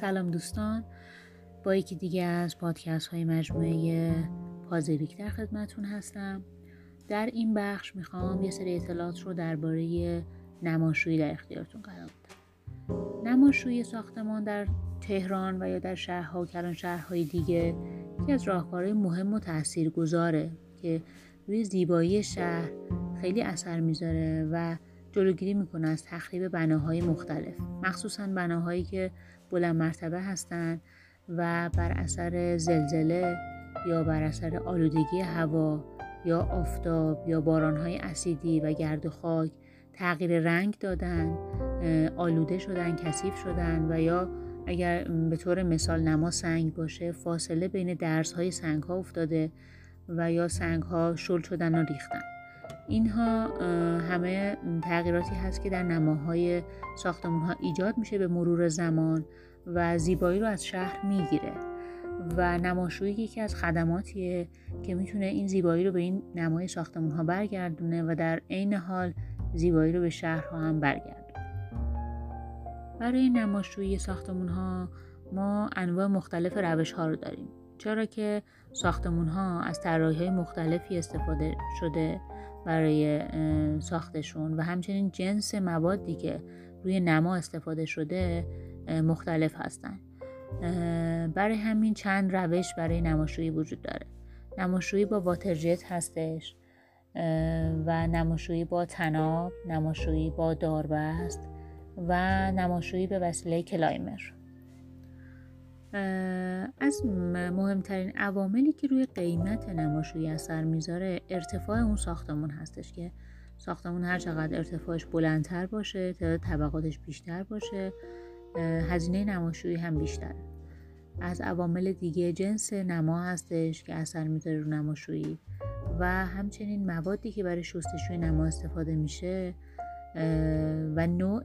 سلام دوستان. با یکی دیگه از پادکست های مجموعه پازیریک در خدمتون هستم. در این بخش می‌خوام یه سری اطلاعات رو درباره نماشویی در اختیارتون قرار بدم. نماشویی ساختمان در تهران و یا در شهرها و کلان شهرهای دیگه یکی از راهکارهای مهم و تاثیرگذاره که روی زیبایی شهر خیلی اثر می‌ذاره و جلوگیری می‌کنه از تخریب بناهای مختلف. مخصوصا بناهایی که بلند مرتبه هستند و بر اثر زلزله یا بر اثر آلودگی هوا یا آفتاب یا بارانهای اسیدی و گرد و خاک تغییر رنگ دادن آلوده شدن کثیف شدن و یا اگر به طور مثال نما سنگ باشه فاصله بین درسهای سنگ ها افتاده و یا سنگ ها شل شدن و ریختن. اینها همه تغییراتی هست که در نماهای ساختمون ها ایجاد میشه به مرور زمان و زیبایی رو از شهر می‌گیره. و نماشویی یکی از خدماتیه که می‌تونه این زیبایی رو به این نمای ساختمون ها برگردونه و در عین حال زیبایی رو به شهرها هم برگردونه. برای نماشویی ساختمون ها ما انواع مختلف روش ها رو داریم. چرا که ساختمون ها از طراحی های مختلفی استفاده شده برای ساختشون و همچنین جنس موادی که روی نما استفاده شده مختلف هستند برای همین چند روش برای نماشویی وجود داره. نماشویی با واترجت هستش و نماشویی با تناب نماشویی با داربست و نماشویی به وسیله کلایمر. از مهمترین عواملی که روی قیمت نماشویی اثر می‌ذاره ارتفاع اون ساختمون هستش که ساختمون هر چقدر ارتفاعش بلندتر باشه تعداد طبقاتش بیشتر باشه هزینه نماشویی هم بیشتر. از عوامل دیگه جنس نما هستش که اثر می‌ذاره رو نماشویی و همچنین موادی که برای شستشوی نما استفاده میشه و نوع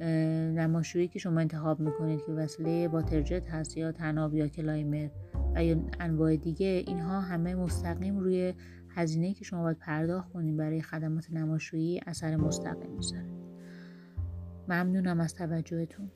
نماشویی که شما انتخاب می‌کنید که وسیله باترجت هست یا تناب یا کلایمر و یا انواع دیگه اینها همه مستقیم روی هزینه که شما باید پرداخت کنید برای خدمات نماشویی اثر مستقیم می‌ذاره. ممنونم از توجهتون.